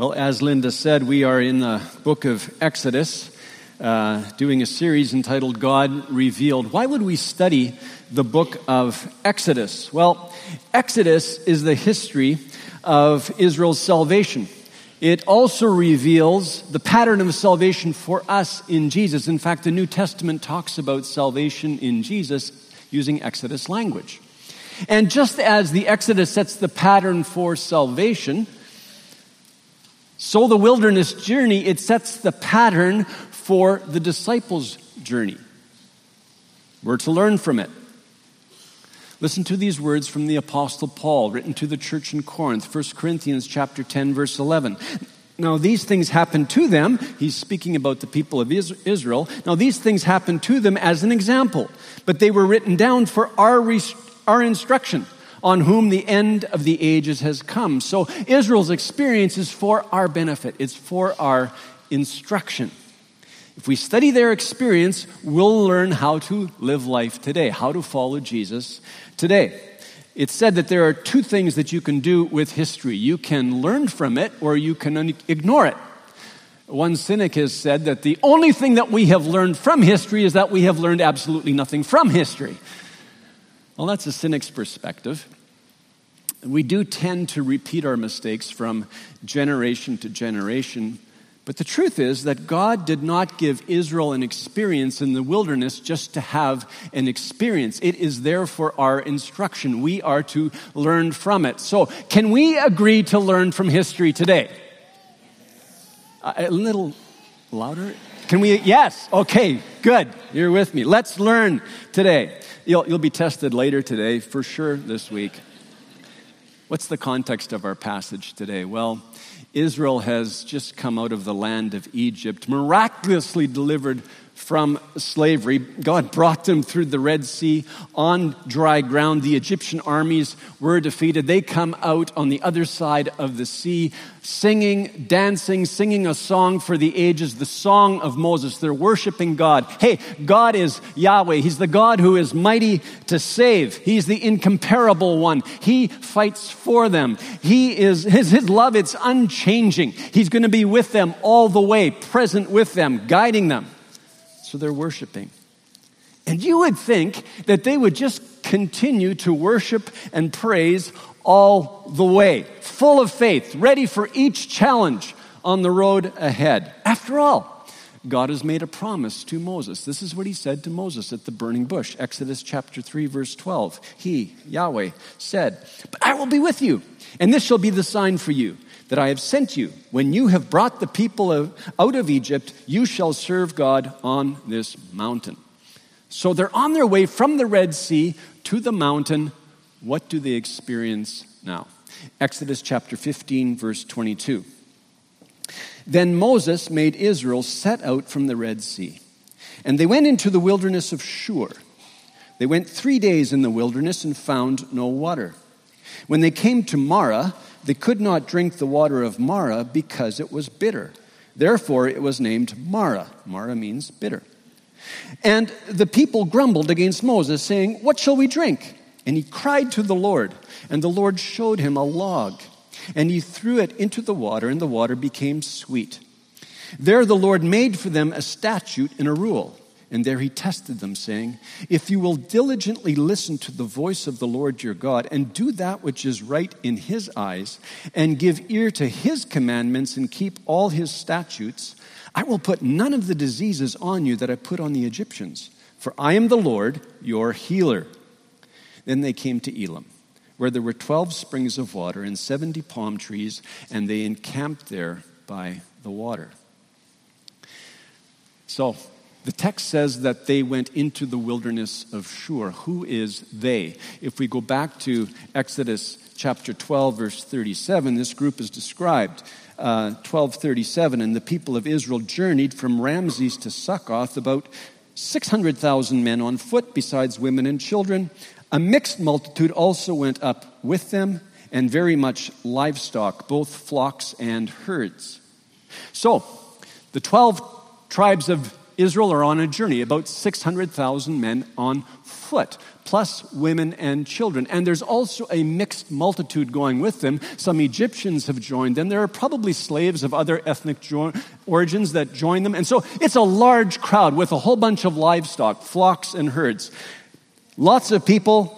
Well, as Linda said, we are in the book of Exodus, uh, doing a series entitled God Revealed. Why would we study the book of Exodus? Well, Exodus is the history of Israel's salvation. It also reveals the pattern of salvation for us in Jesus. In fact, the New Testament talks about salvation in Jesus using Exodus language. And just as the Exodus sets the pattern for salvation, so, the wilderness journey, it sets the pattern for the disciples' journey. We're to learn from it. Listen to these words from the apostle Paul written to the church in Corinth, 1 Corinthians chapter 10 verse 11. Now these things happened to them, he's speaking about the people of Israel. Now these things happened to them as an example, but they were written down for our our instruction on whom the end of the ages has come. So Israel's experience is for our benefit, it's for our instruction. If we study their experience, we'll learn how to live life today, how to follow Jesus today. It's said that there are two things that you can do with history you can learn from it, or you can ignore it. One cynic has said that the only thing that we have learned from history is that we have learned absolutely nothing from history. Well, that's a cynic's perspective. We do tend to repeat our mistakes from generation to generation. But the truth is that God did not give Israel an experience in the wilderness just to have an experience. It is there for our instruction. We are to learn from it. So, can we agree to learn from history today? A little louder? Can we? Yes. Okay, good. You're with me. Let's learn today. You'll, you'll be tested later today, for sure, this week. What's the context of our passage today? Well, Israel has just come out of the land of Egypt, miraculously delivered from slavery. God brought them through the Red Sea on dry ground. The Egyptian armies were defeated. They come out on the other side of the sea, singing, dancing, singing a song for the ages, the song of Moses. They're worshiping God. Hey, God is Yahweh. He's the God who is mighty to save. He's the incomparable one. He fights for them. He is, his, his love, it's unchanging. He's going to be with them all the way, present with them, guiding them. So they're worshiping. And you would think that they would just continue to worship and praise all the way, full of faith, ready for each challenge on the road ahead. After all, God has made a promise to Moses. This is what he said to Moses at the burning bush, Exodus chapter 3, verse 12. He, Yahweh, said, But I will be with you, and this shall be the sign for you that I have sent you. When you have brought the people out of Egypt, you shall serve God on this mountain. So they're on their way from the Red Sea to the mountain. What do they experience now? Exodus chapter 15, verse 22. Then Moses made Israel set out from the Red Sea, and they went into the wilderness of Shur. They went three days in the wilderness and found no water. When they came to Marah, they could not drink the water of Marah because it was bitter. Therefore, it was named Marah. Marah means bitter. And the people grumbled against Moses, saying, What shall we drink? And he cried to the Lord, and the Lord showed him a log. And he threw it into the water, and the water became sweet. There the Lord made for them a statute and a rule and there he tested them, saying, If you will diligently listen to the voice of the Lord your God, and do that which is right in his eyes, and give ear to his commandments, and keep all his statutes, I will put none of the diseases on you that I put on the Egyptians, for I am the Lord your healer. Then they came to Elim, where there were twelve springs of water and seventy palm trees, and they encamped there by the water. So, the text says that they went into the wilderness of Shur. Who is they? If we go back to Exodus chapter 12, verse 37, this group is described. Uh, 1237, and the people of Israel journeyed from Ramses to Succoth, about 600,000 men on foot, besides women and children. A mixed multitude also went up with them, and very much livestock, both flocks and herds. So, the 12 tribes of Israel are on a journey, about 600,000 men on foot, plus women and children. And there's also a mixed multitude going with them. Some Egyptians have joined them. There are probably slaves of other ethnic jo- origins that join them. And so it's a large crowd with a whole bunch of livestock, flocks and herds. Lots of people,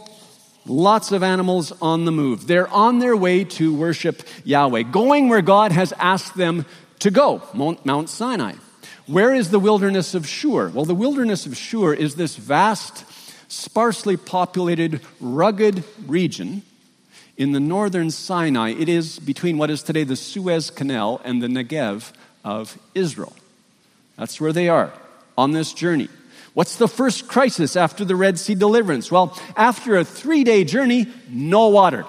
Lots of animals on the move. They're on their way to worship Yahweh, going where God has asked them to go, Mount Sinai. Where is the wilderness of Shur? Well, the wilderness of Shur is this vast, sparsely populated, rugged region in the northern Sinai. It is between what is today the Suez Canal and the Negev of Israel. That's where they are on this journey. What's the first crisis after the Red Sea deliverance? Well, after a three day journey, no water.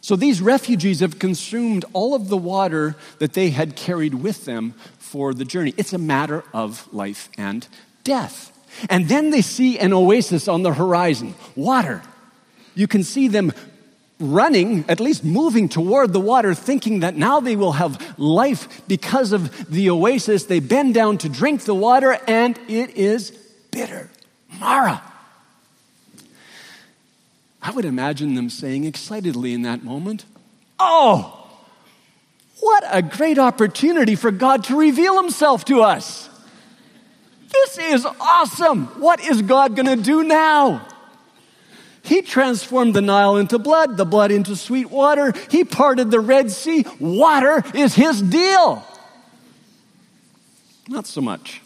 So these refugees have consumed all of the water that they had carried with them for the journey. It's a matter of life and death. And then they see an oasis on the horizon water. You can see them running, at least moving toward the water, thinking that now they will have life because of the oasis. They bend down to drink the water, and it is bitter. Marah. I would imagine them saying excitedly in that moment, Oh, what a great opportunity for God to reveal himself to us. This is awesome. What is God going to do now? He transformed the Nile into blood, the blood into sweet water. He parted the Red Sea. Water is his deal. Not so much.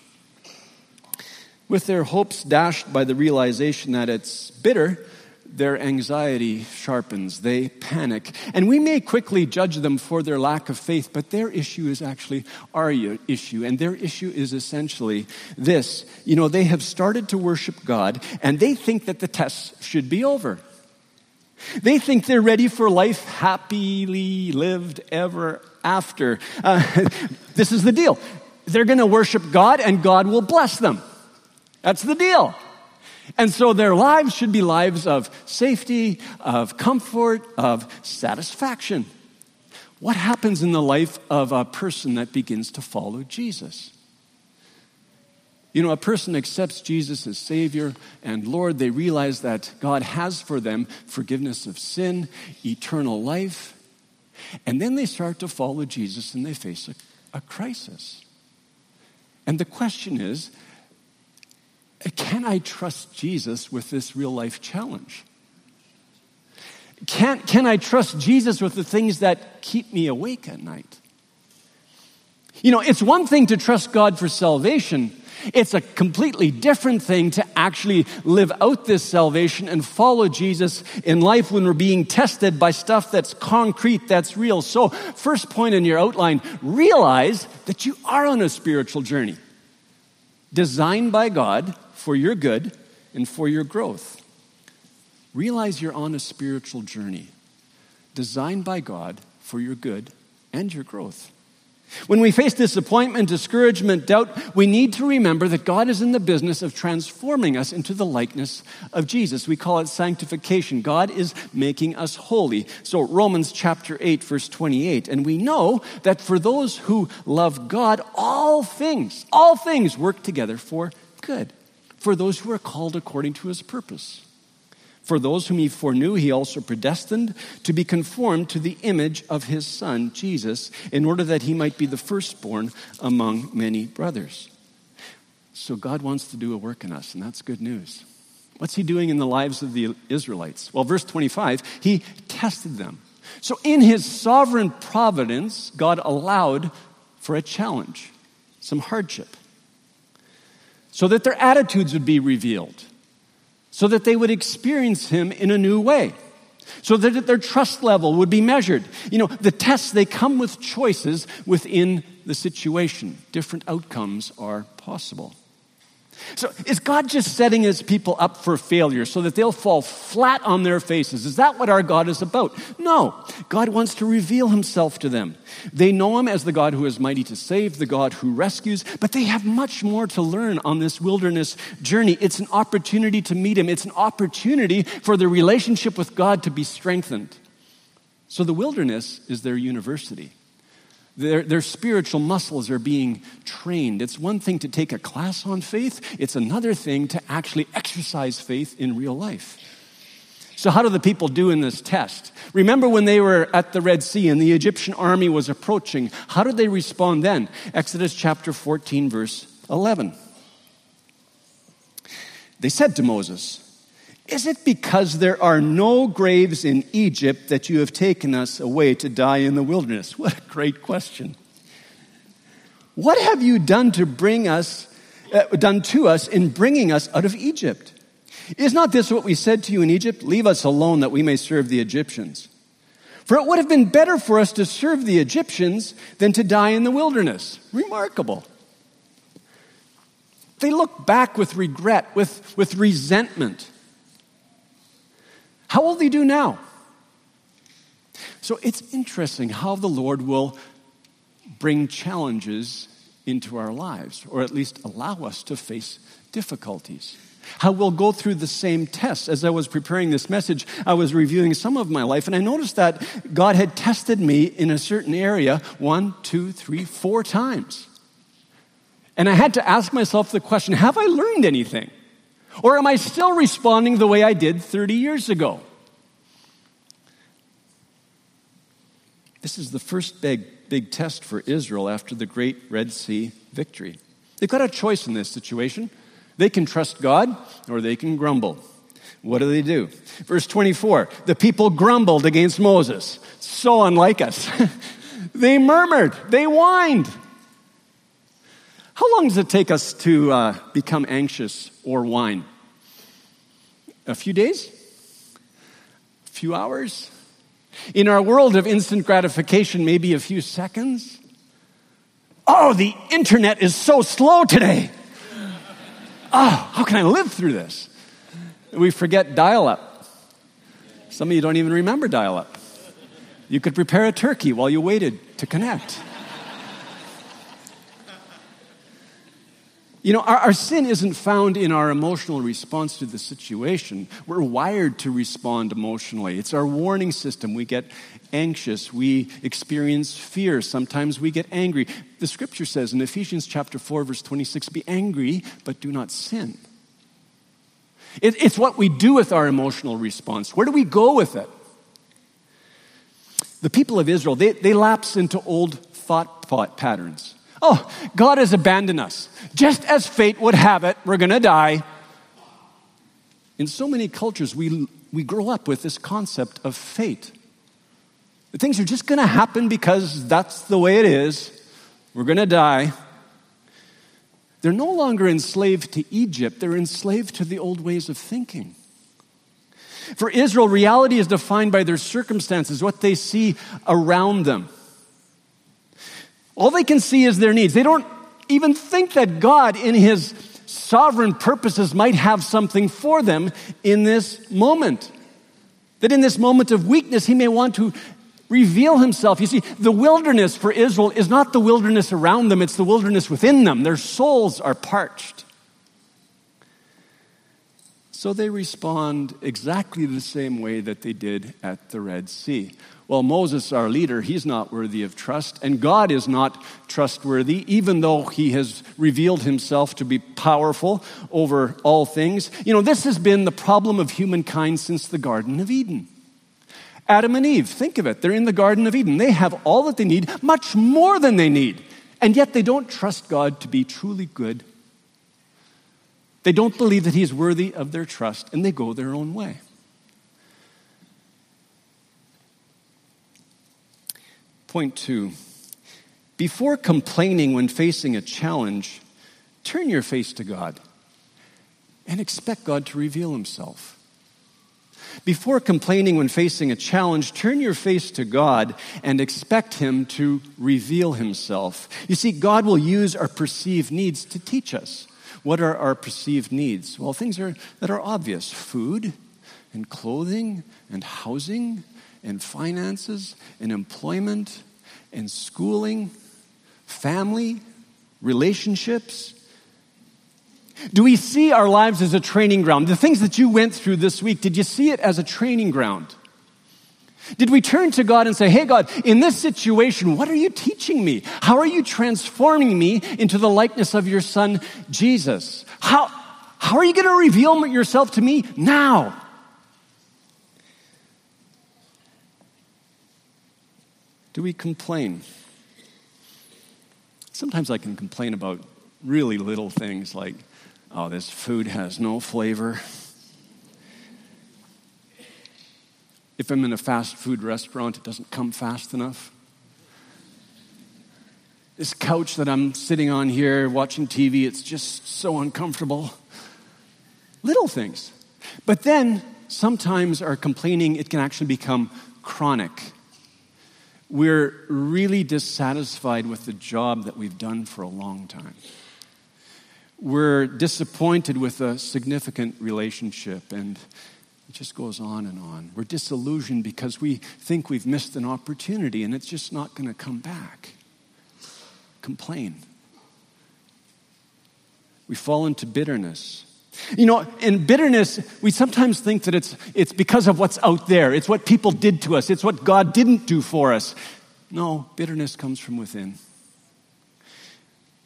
With their hopes dashed by the realization that it's bitter, their anxiety sharpens, they panic. And we may quickly judge them for their lack of faith, but their issue is actually our issue. And their issue is essentially this you know, they have started to worship God, and they think that the test should be over. They think they're ready for life happily lived ever after. Uh, this is the deal. They're going to worship God, and God will bless them. That's the deal. And so their lives should be lives of safety, of comfort, of satisfaction. What happens in the life of a person that begins to follow Jesus? You know, a person accepts Jesus as Savior and Lord, they realize that God has for them forgiveness of sin, eternal life, and then they start to follow Jesus and they face a, a crisis. And the question is can I trust Jesus with this real life challenge? Can, can I trust Jesus with the things that keep me awake at night? You know, it's one thing to trust God for salvation. It's a completely different thing to actually live out this salvation and follow Jesus in life when we're being tested by stuff that's concrete, that's real. So, first point in your outline realize that you are on a spiritual journey designed by God for your good and for your growth. Realize you're on a spiritual journey designed by God for your good and your growth. When we face disappointment, discouragement, doubt, we need to remember that God is in the business of transforming us into the likeness of Jesus. We call it sanctification. God is making us holy. So, Romans chapter 8, verse 28. And we know that for those who love God, all things, all things work together for good for those who are called according to his purpose. For those whom he foreknew, he also predestined to be conformed to the image of his son, Jesus, in order that he might be the firstborn among many brothers. So God wants to do a work in us, and that's good news. What's he doing in the lives of the Israelites? Well, verse 25, he tested them. So in his sovereign providence, God allowed for a challenge, some hardship so that their attitudes would be revealed, so that they would experience Him in a new way, so that their trust level would be measured. You know, the tests, they come with choices within the situation. Different outcomes are possible. So, is God just setting his people up for failure so that they'll fall flat on their faces? Is that what our God is about? No. God wants to reveal himself to them. They know him as the God who is mighty to save, the God who rescues, but they have much more to learn on this wilderness journey. It's an opportunity to meet him, it's an opportunity for the relationship with God to be strengthened. So, the wilderness is their university. Their, their spiritual muscles are being trained. It's one thing to take a class on faith, it's another thing to actually exercise faith in real life. So, how do the people do in this test? Remember when they were at the Red Sea and the Egyptian army was approaching? How did they respond then? Exodus chapter 14, verse 11. They said to Moses, Is it because there are no graves in Egypt that you have taken us away to die in the wilderness? What a great question. What have you done to bring us, uh, done to us in bringing us out of Egypt? Is not this what we said to you in Egypt? Leave us alone that we may serve the Egyptians. For it would have been better for us to serve the Egyptians than to die in the wilderness. Remarkable. They look back with regret, with, with resentment. How will they do now? So it's interesting how the Lord will bring challenges into our lives, or at least allow us to face difficulties. How we'll go through the same tests. As I was preparing this message, I was reviewing some of my life, and I noticed that God had tested me in a certain area one, two, three, four times. And I had to ask myself the question have I learned anything? Or am I still responding the way I did 30 years ago? This is the first big, big test for Israel after the great Red Sea victory. They've got a choice in this situation. They can trust God or they can grumble. What do they do? Verse 24 the people grumbled against Moses. So unlike us. they murmured, they whined. How long does it take us to uh, become anxious or whine? A few days? A few hours? In our world of instant gratification, maybe a few seconds? Oh, the internet is so slow today oh, how can I live through this? We forget dial up. Some of you don't even remember dial up. You could prepare a turkey while you waited to connect. You know, our, our, sin isn't found in our emotional response to the situation. We're wired to respond emotionally. It's our warning system. We get anxious. We experience fear. Sometimes we get angry. The scripture says in Ephesians chapter 4, verse 26, be angry, but do not sin. It, it's what we do with our emotional response. Where do we go with it? The people of Israel, they, they lapse into old thought patterns. Oh, God has abandoned us. Just as fate would have it, we're going to die. In so many cultures, we, we grow up with this concept of fate. The things are just going to happen because that's the way it is. We're going to die. They're no longer enslaved to Egypt, they're enslaved to the old ways of thinking. For Israel, reality is defined by their circumstances, what they see around them. All they can see is their needs. They don't even think that God, in His sovereign purposes, might have something for them in this moment. That in this moment of weakness, He may want to reveal Himself. You see, the wilderness for Israel is not the wilderness around them, it's the wilderness within them. Their souls are parched. So they respond exactly the same way that they did at the Red Sea. Well, Moses, our leader, he's not worthy of trust, and God is not trustworthy, even though he has revealed himself to be powerful over all things. You know, this has been the problem of humankind since the Garden of Eden. Adam and Eve, think of it. They're in the Garden of Eden. They have all that they need, much more than they need. And yet they don't trust God to be truly good. They don't believe that He's worthy of their trust, and they go their own way. Point two before complaining when facing a challenge, turn your face to God and expect God to reveal himself. Before complaining when facing a challenge, turn your face to God and expect Him to reveal Himself. You see, God will use our perceived needs to teach us. What are our perceived needs? Well, things are, that are obvious food and clothing and housing and finances and employment and schooling, family, relationships. Do we see our lives as a training ground? The things that you went through this week, did you see it as a training ground? Did we turn to God and say, Hey, God, in this situation, what are you teaching me? How are you transforming me into the likeness of your Son, Jesus? How, how are you going to reveal yourself to me now? Do we complain? Sometimes I can complain about really little things like, oh, this food has no flavor. If I'm in a fast food restaurant, it doesn't come fast enough. This couch that I'm sitting on here watching TV, it's just so uncomfortable. Little things. But then sometimes our complaining, it can actually become chronic. We're really dissatisfied with the job that we've done for a long time. We're disappointed with a significant relationship and it just goes on and on. We're disillusioned because we think we've missed an opportunity and it's just not going to come back. Complain. We fall into bitterness. You know, in bitterness, we sometimes think that it's, it's because of what's out there. It's what people did to us. It's what God didn't do for us. No, bitterness comes from within.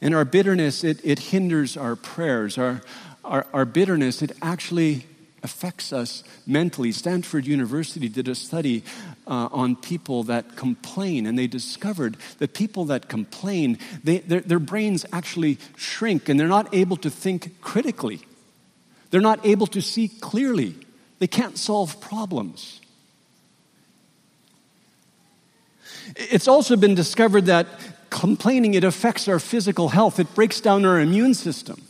And our bitterness, it, it hinders our prayers. Our, our, our bitterness, it actually affects us mentally. Stanford University did a study uh, on people that complain, and they discovered that people that complain, they, their, their brains actually shrink and they're not able to think critically. They're not able to see clearly. They can't solve problems. It's also been discovered that complaining it affects our physical health. It breaks down our immune system.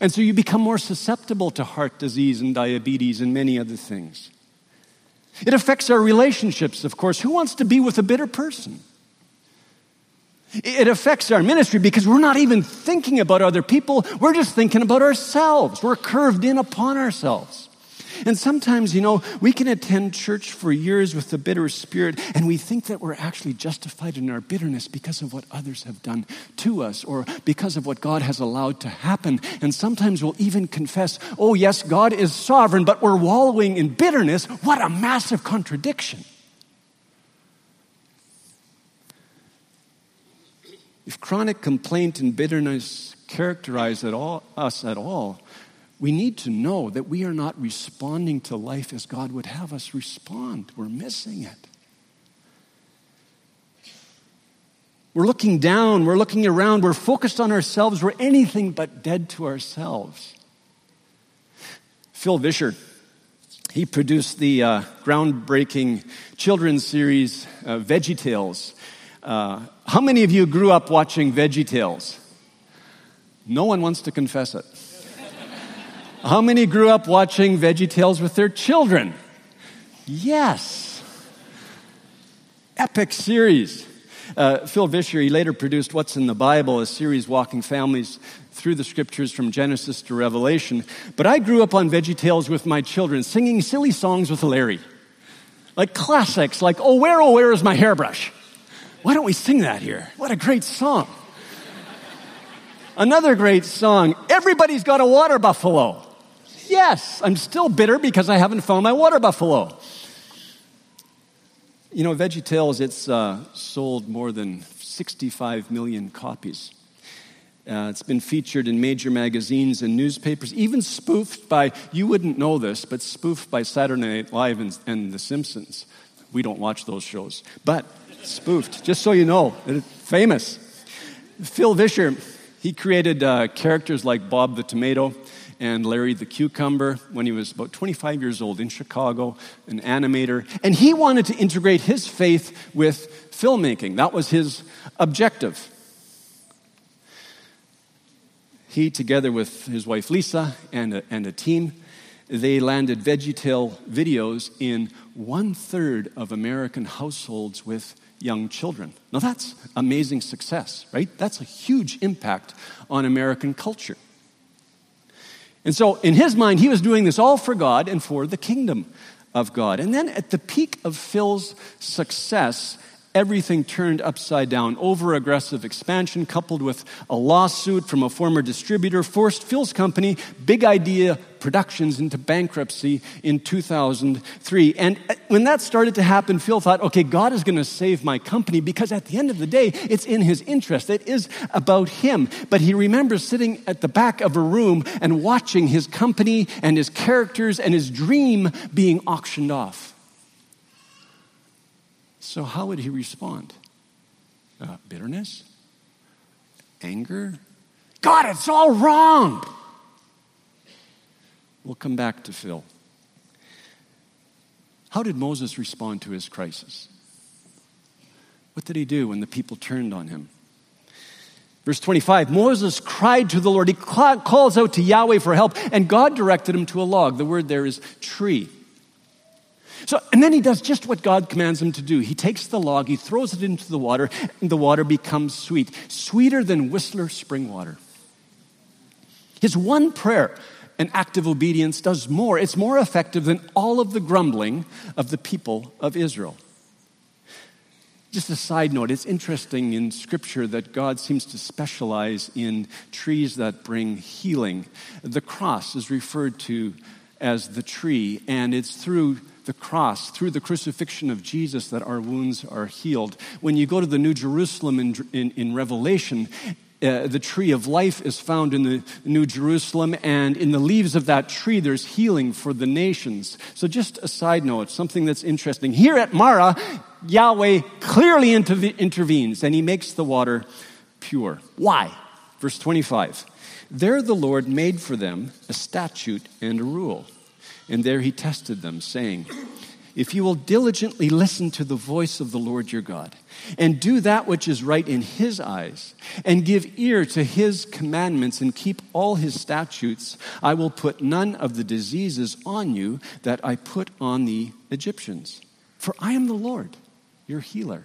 And so you become more susceptible to heart disease and diabetes and many other things. It affects our relationships, of course. Who wants to be with a bitter person? It affects our ministry because we're not even thinking about other people. We're just thinking about ourselves. We're curved in upon ourselves. And sometimes, you know, we can attend church for years with a bitter spirit, and we think that we're actually justified in our bitterness because of what others have done to us or because of what God has allowed to happen. And sometimes we'll even confess, oh, yes, God is sovereign, but we're wallowing in bitterness. What a massive contradiction. If chronic complaint and bitterness characterize at all, us at all, we need to know that we are not responding to life as God would have us respond. We're missing it. We're looking down, we're looking around, we're focused on ourselves, we're anything but dead to ourselves. Phil Vischer, he produced the uh, groundbreaking children's series uh, Veggie Tales. Uh, how many of you grew up watching Veggie Tales? No one wants to confess it. How many grew up watching Veggie Tales with their children? Yes. Epic series. Uh, Phil Vischer, he later produced What's in the Bible, a series walking families through the scriptures from Genesis to Revelation. But I grew up on Veggie Tales with my children, singing silly songs with Larry. Like classics, like, Oh, where, oh, where is my hairbrush? Why don't we sing that here? What a great song. Another great song, Everybody's Got a Water Buffalo. Yes, I'm still bitter because I haven't found my water buffalo. You know, Veggie Tales, it's uh, sold more than 65 million copies. Uh, it's been featured in major magazines and newspapers, even spoofed by, you wouldn't know this, but spoofed by Saturday Night Live and, and The Simpsons. We don't watch those shows, but spoofed, just so you know, It's famous. Phil Vischer, he created uh, characters like Bob the Tomato and Larry the Cucumber when he was about 25 years old in Chicago, an animator. And he wanted to integrate his faith with filmmaking. That was his objective. He, together with his wife Lisa and a, and a team, they landed VeggieTale videos in one third of American households with young children. Now that's amazing success, right? That's a huge impact on American culture. And so, in his mind, he was doing this all for God and for the kingdom of God. And then, at the peak of Phil's success, everything turned upside down. Over aggressive expansion, coupled with a lawsuit from a former distributor, forced Phil's company, Big Idea Productions into bankruptcy in 2003. And when that started to happen, Phil thought, okay, God is going to save my company because at the end of the day, it's in his interest. It is about him. But he remembers sitting at the back of a room and watching his company and his characters and his dream being auctioned off. So, how would he respond? Uh, bitterness? Anger? God, it's all wrong. We'll come back to Phil. How did Moses respond to his crisis? What did he do when the people turned on him? Verse 25 Moses cried to the Lord. He calls out to Yahweh for help, and God directed him to a log. The word there is tree. So, and then he does just what God commands him to do. He takes the log, he throws it into the water, and the water becomes sweet, sweeter than Whistler spring water. His one prayer, an act of obedience, does more. It's more effective than all of the grumbling of the people of Israel. Just a side note, it's interesting in Scripture that God seems to specialize in trees that bring healing. The cross is referred to as the tree, and it's through the cross, through the crucifixion of Jesus, that our wounds are healed. When you go to the New Jerusalem in, in, in Revelation, uh, the tree of life is found in the New Jerusalem, and in the leaves of that tree, there's healing for the nations. So, just a side note, something that's interesting. Here at Marah, Yahweh clearly intervenes and he makes the water pure. Why? Verse 25. There the Lord made for them a statute and a rule, and there he tested them, saying, if you will diligently listen to the voice of the Lord your God, and do that which is right in his eyes, and give ear to his commandments, and keep all his statutes, I will put none of the diseases on you that I put on the Egyptians. For I am the Lord, your healer.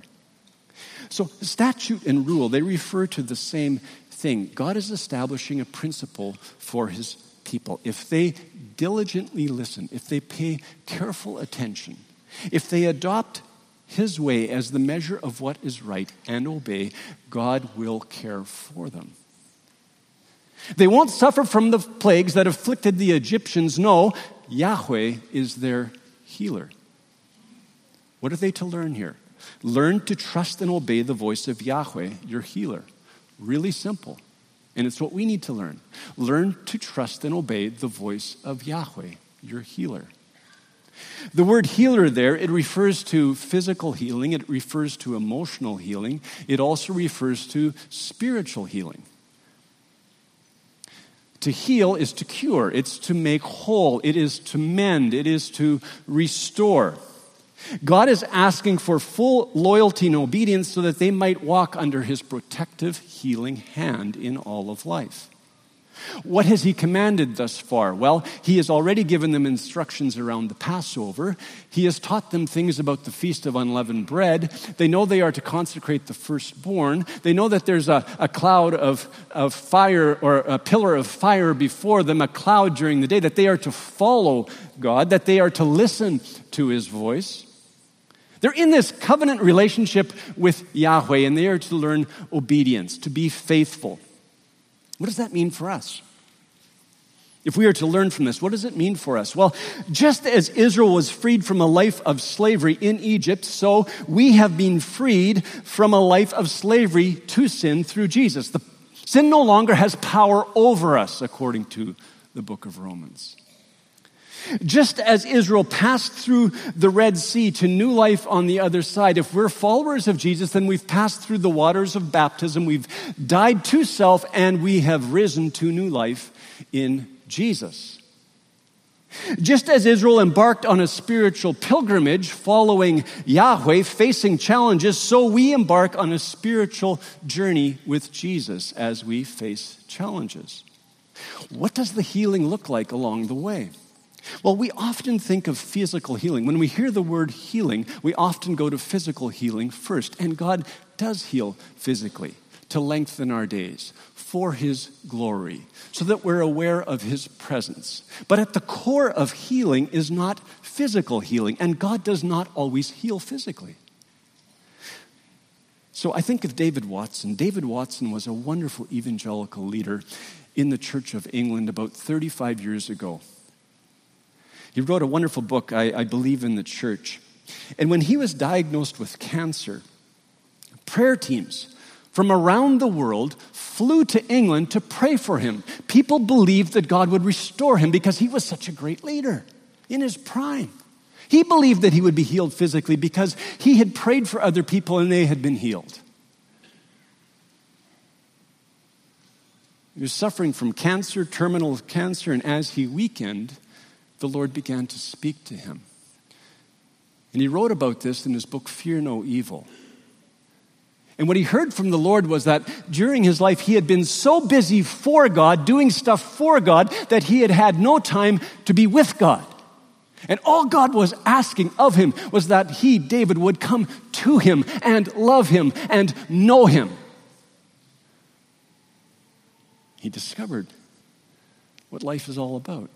So, statute and rule, they refer to the same thing. God is establishing a principle for his people, if they diligently listen, if they pay careful attention, if they adopt his way as the measure of what is right and obey, God will care for them. They won't suffer from the plagues that afflicted the Egyptians. No, Yahweh is their healer. What are they to learn here? Learn to trust and obey the voice of Yahweh, your healer. Really simple. And it's what we need to learn. Learn to trust and obey the voice of Yahweh, your healer. The word healer there, it refers to physical healing, it refers to emotional healing, it also refers to spiritual healing. To heal is to cure, it's to make whole, it is to mend, it is to restore. God is asking for full loyalty and obedience so that they might walk under his protective, healing hand in all of life. What has he commanded thus far? Well, he has already given them instructions around the Passover. He has taught them things about the Feast of Unleavened Bread. They know they are to consecrate the firstborn. They know that there's a, a cloud of, of fire or a pillar of fire before them, a cloud during the day, that they are to follow God, that they are to listen to his voice. They're in this covenant relationship with Yahweh, and they are to learn obedience, to be faithful. What does that mean for us? If we are to learn from this, what does it mean for us? Well, just as Israel was freed from a life of slavery in Egypt, so we have been freed from a life of slavery to sin through Jesus. The, sin no longer has power over us, according to the book of Romans. Just as Israel passed through the Red Sea to new life on the other side, if we're followers of Jesus, then we've passed through the waters of baptism, we've died to self, and we have risen to new life in Jesus. Just as Israel embarked on a spiritual pilgrimage following Yahweh, facing challenges, so we embark on a spiritual journey with Jesus as we face challenges. What does the healing look like along the way? Well, we often think of physical healing. When we hear the word healing, we often go to physical healing first. And God does heal physically to lengthen our days for His glory, so that we're aware of His presence. But at the core of healing is not physical healing, and God does not always heal physically. So I think of David Watson. David Watson was a wonderful evangelical leader in the Church of England about 35 years ago. He wrote a wonderful book, I, I Believe in the Church. And when he was diagnosed with cancer, prayer teams from around the world flew to England to pray for him. People believed that God would restore him because he was such a great leader in his prime. He believed that he would be healed physically because he had prayed for other people and they had been healed. He was suffering from cancer, terminal cancer, and as he weakened, the Lord began to speak to him. And he wrote about this in his book, Fear No Evil. And what he heard from the Lord was that during his life, he had been so busy for God, doing stuff for God, that he had had no time to be with God. And all God was asking of him was that he, David, would come to him and love him and know him. He discovered what life is all about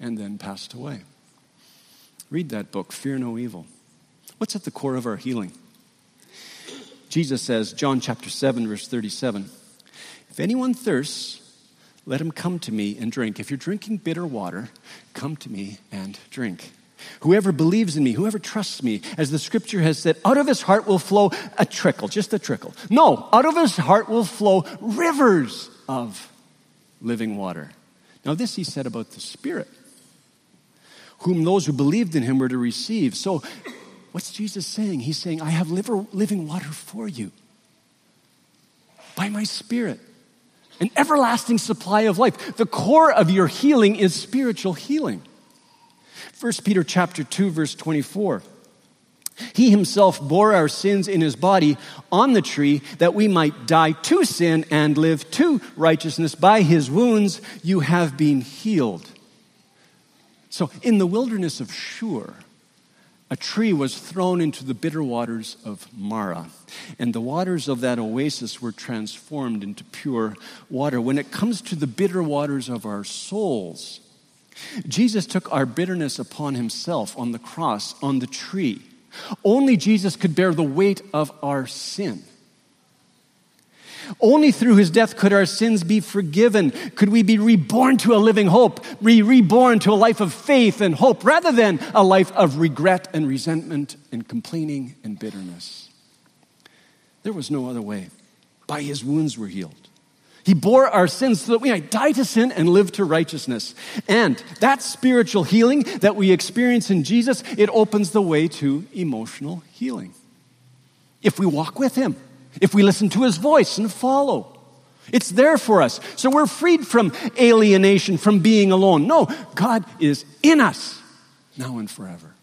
and then passed away. Read that book, Fear No Evil. What's at the core of our healing? Jesus says, John chapter 7, verse 37, If anyone thirsts, let him come to me and drink. If you're drinking bitter water, come to me and drink. Whoever believes in me, whoever trusts me, as the scripture has said, out of his heart will flow a trickle, just a trickle. No, out of his heart will flow rivers of living water. Now, this he said about the Spirit, whom those who believed in him were to receive. So, what's Jesus saying? He's saying, I have living water for you by my Spirit an everlasting supply of life. The core of your healing is spiritual healing. 1 Peter chapter 2 verse 24. He himself bore our sins in his body on the tree that we might die to sin and live to righteousness. By his wounds you have been healed. So in the wilderness of Shur, a tree was thrown into the bitter waters of Marah, and the waters of that oasis were transformed into pure water. When it comes to the bitter waters of our souls, Jesus took our bitterness upon himself on the cross, on the tree. Only Jesus could bear the weight of our sin. Only through his death could our sins be forgiven. Could we be reborn to a living hope, be reborn to a life of faith and hope, rather than a life of regret and resentment and complaining and bitterness. There was no other way. By his wounds we're healed. He bore our sins so that we might die to sin and live to righteousness. And that spiritual healing that we experience in Jesus, it opens the way to emotional healing. If we walk with him if we listen to his voice and follow. It's there for us. So we're freed from alienation, from being alone. No, God is in us now and forever.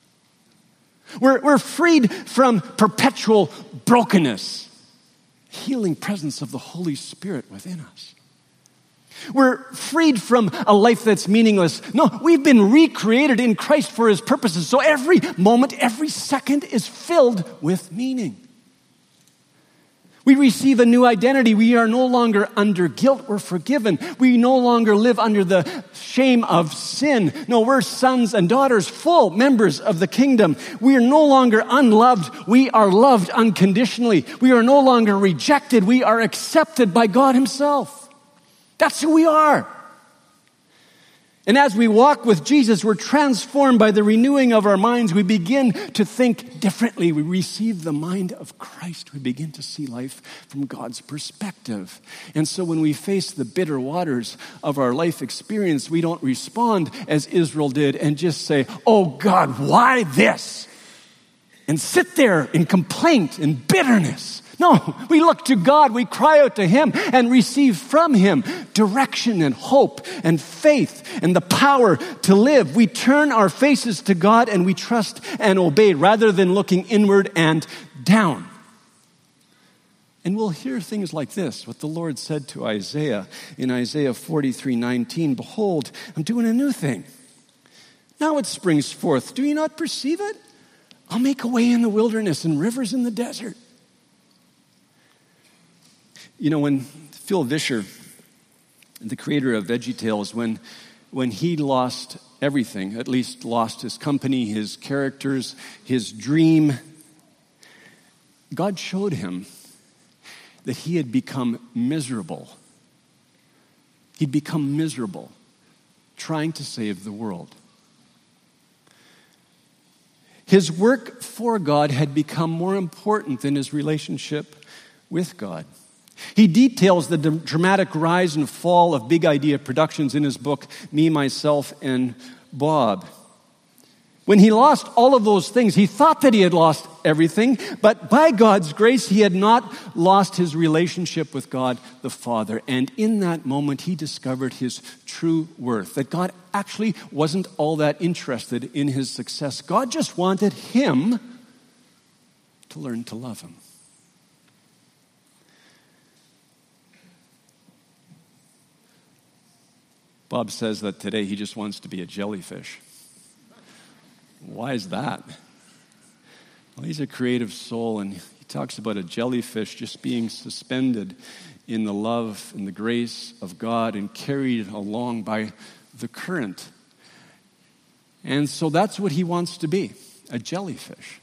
We're, we're freed from perpetual brokenness, healing presence of the Holy Spirit within us. We're freed from a life that's meaningless. No, we've been recreated in Christ for his purposes. So every moment, every second is filled with meaning. We receive a new identity. We are no longer under guilt. We're forgiven. We no longer live under the shame of sin. No, we're sons and daughters, full members of the kingdom. We are no longer unloved. We are loved unconditionally. We are no longer rejected. We are accepted by God Himself. That's who we are. And as we walk with Jesus, we're transformed by the renewing of our minds. We begin to think differently. We receive the mind of Christ. We begin to see life from God's perspective. And so when we face the bitter waters of our life experience, we don't respond as Israel did and just say, Oh God, why this? And sit there in complaint and bitterness. No, we look to God, we cry out to Him and receive from Him direction and hope and faith and the power to live. We turn our faces to God and we trust and obey rather than looking inward and down. And we'll hear things like this what the Lord said to Isaiah in Isaiah 43 19 Behold, I'm doing a new thing. Now it springs forth. Do you not perceive it? I'll make a way in the wilderness and rivers in the desert. You know, when Phil Vischer, the creator of VeggieTales, when, when he lost everything, at least lost his company, his characters, his dream, God showed him that he had become miserable. He'd become miserable trying to save the world. His work for God had become more important than his relationship with God. He details the dramatic rise and fall of big idea productions in his book, Me, Myself, and Bob. When he lost all of those things, he thought that he had lost everything, but by God's grace, he had not lost his relationship with God the Father. And in that moment, he discovered his true worth that God actually wasn't all that interested in his success. God just wanted him to learn to love him. Bob says that today he just wants to be a jellyfish. Why is that? Well, he's a creative soul, and he talks about a jellyfish just being suspended in the love and the grace of God and carried along by the current. And so that's what he wants to be a jellyfish,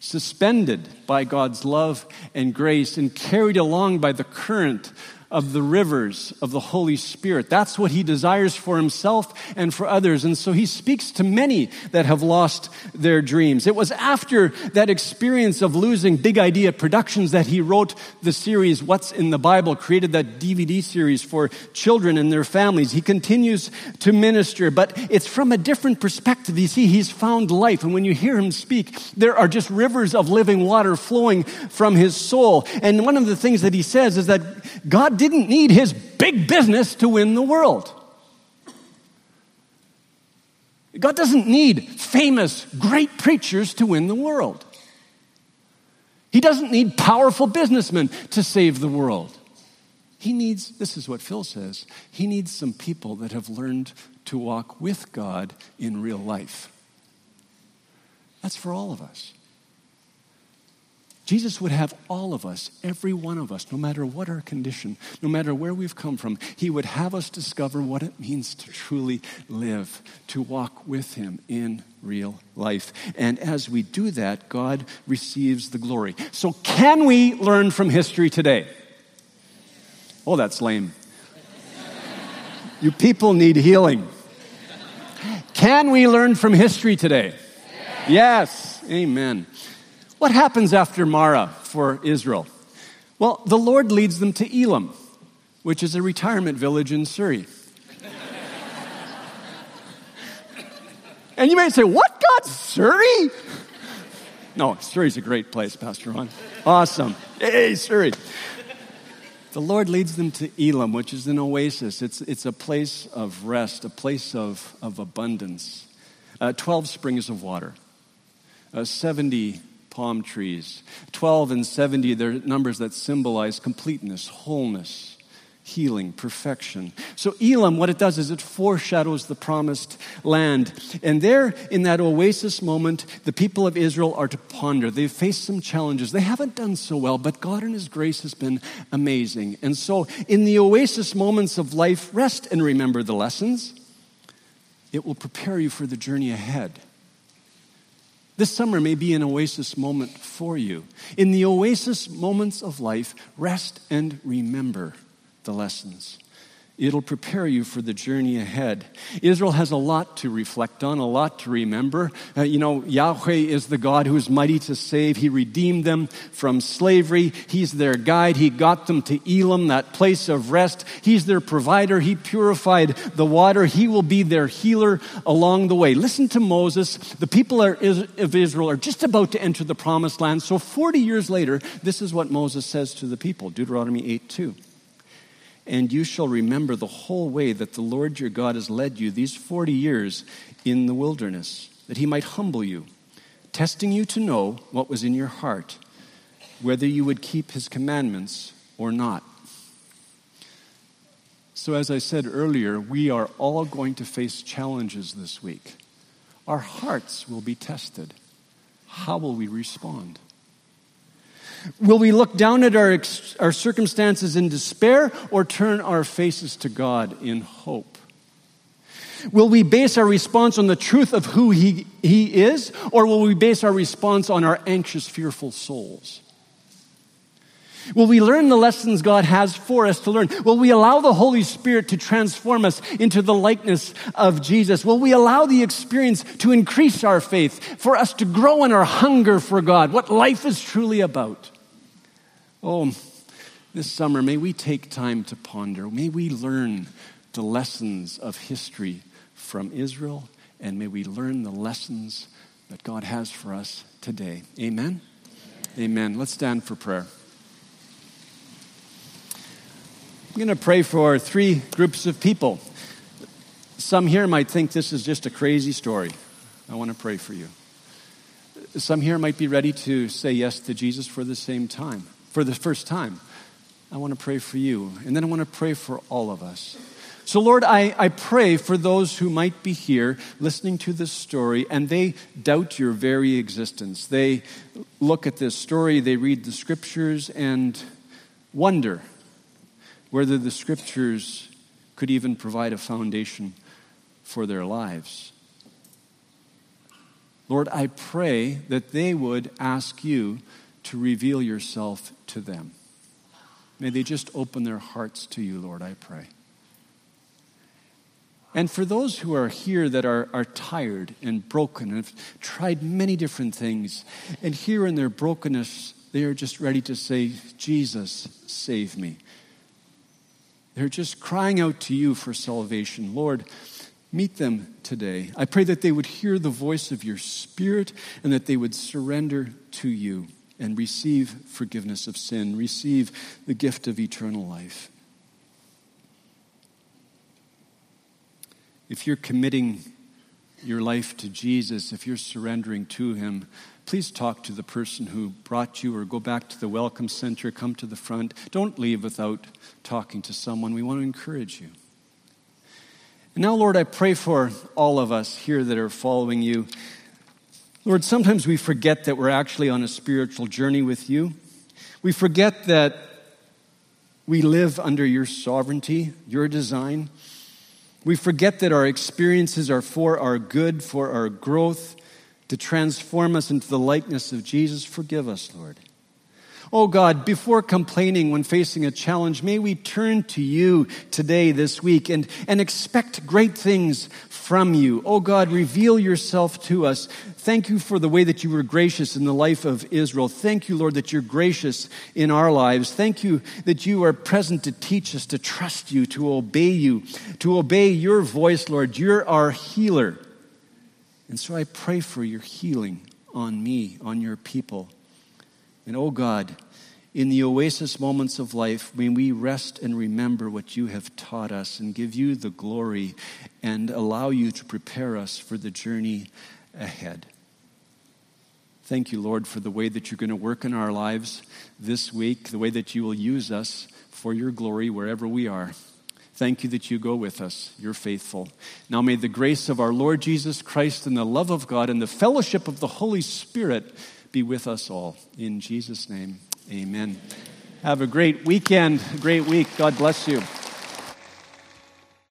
suspended by God's love and grace and carried along by the current of the rivers of the Holy Spirit. That's what he desires for himself and for others. And so he speaks to many that have lost their dreams. It was after that experience of losing big idea productions that he wrote the series What's in the Bible, created that DVD series for children and their families. He continues to minister, but it's from a different perspective. You see, he's found life. And when you hear him speak, there are just rivers of living water flowing from his soul. And one of the things that he says is that God didn't need his big business to win the world. God doesn't need famous, great preachers to win the world. He doesn't need powerful businessmen to save the world. He needs, this is what Phil says, he needs some people that have learned to walk with God in real life. That's for all of us. Jesus would have all of us, every one of us, no matter what our condition, no matter where we've come from, He would have us discover what it means to truly live, to walk with Him in real life. And as we do that, God receives the glory. So, can we learn from history today? Oh, that's lame. you people need healing. Can we learn from history today? Yes. Amen. What happens after Marah for Israel? Well, the Lord leads them to Elim, which is a retirement village in Surrey. and you may say, What God, Surrey? No, Surrey's a great place, Pastor Ron. Awesome. Hey, Surrey. The Lord leads them to Elim, which is an oasis. It's, it's a place of rest, a place of, of abundance. Uh, 12 springs of water, uh, 70 palm trees. 12 and 70, they're numbers that symbolize completeness, wholeness, healing, perfection. So, Elim, what it does is it foreshadows the promised land. And there, in that oasis moment, the people of Israel are to ponder. They've faced some challenges. They haven't done so well, but God in His grace has been amazing. And so, in the oasis moments of life, rest and remember the lessons. It will prepare you for the journey ahead. This summer may be an oasis moment for you. In the oasis moments of life, rest and remember the lessons. It'll prepare you for the journey ahead. Israel has a lot to reflect on, a lot to remember. Uh, you know, Yahweh is the God who is mighty to save. He redeemed them from slavery. He's their guide. He got them to Elim, that place of rest. He's their provider. He purified the water. He will be their healer along the way. Listen to Moses. The people of Israel are just about to enter the promised land. So 40 years later, this is what Moses says to the people Deuteronomy 8 2 and you shall remember the whole way that the Lord your God has led you these 40 years in the wilderness, that he might humble you, testing you to know what was in your heart, whether you would keep his commandments or not. So, as I said earlier, we are all going to face challenges this week. Our hearts will be tested. How will we respond? Will we look down at our, our circumstances in despair or turn our faces to God in hope? Will we base our response on the truth of who he, he is, or will we base our response on our anxious, fearful souls? Will we learn the lessons God has for us to learn? Will we allow the Holy Spirit to transform us into the likeness of Jesus? Will we allow the experience to increase our faith, for us to grow in our hunger for God, what life is truly about? Oh, this summer, may we take time to ponder. May we learn the lessons of history from Israel, and may we learn the lessons that God has for us today. Amen. Amen. Let's stand for prayer. I'm going to pray for three groups of people. Some here might think this is just a crazy story. I want to pray for you. Some here might be ready to say yes to Jesus for the same time, for the first time. I want to pray for you. And then I want to pray for all of us. So, Lord, I, I pray for those who might be here listening to this story and they doubt your very existence. They look at this story, they read the scriptures, and wonder whether the scriptures could even provide a foundation for their lives. Lord, I pray that they would ask you to reveal yourself to them. May they just open their hearts to you, Lord, I pray. And for those who are here that are, are tired and broken and have tried many different things, and here in their brokenness, they are just ready to say, Jesus, save me. They're just crying out to you for salvation. Lord, meet them today. I pray that they would hear the voice of your Spirit and that they would surrender to you and receive forgiveness of sin, receive the gift of eternal life. If you're committing your life to Jesus, if you're surrendering to Him, please talk to the person who brought you or go back to the welcome center, come to the front. Don't leave without talking to someone. We want to encourage you. And now, Lord, I pray for all of us here that are following you. Lord, sometimes we forget that we're actually on a spiritual journey with you. We forget that we live under your sovereignty, your design. We forget that our experiences are for our good, for our growth to transform us into the likeness of Jesus. Forgive us, Lord. Oh God, before complaining when facing a challenge, may we turn to you today, this week, and, and expect great things from you. Oh God, reveal yourself to us. Thank you for the way that you were gracious in the life of Israel. Thank you, Lord, that you're gracious in our lives. Thank you that you are present to teach us to trust you, to obey you, to obey your voice, Lord. You're our healer. And so I pray for your healing on me, on your people. And oh God, in the oasis moments of life, may we rest and remember what you have taught us and give you the glory and allow you to prepare us for the journey ahead. Thank you, Lord, for the way that you're going to work in our lives this week, the way that you will use us for your glory wherever we are. Thank you that you go with us. You're faithful. Now may the grace of our Lord Jesus Christ and the love of God and the fellowship of the Holy Spirit be with us all. In Jesus' name, amen. Have a great weekend, a great week. God bless you.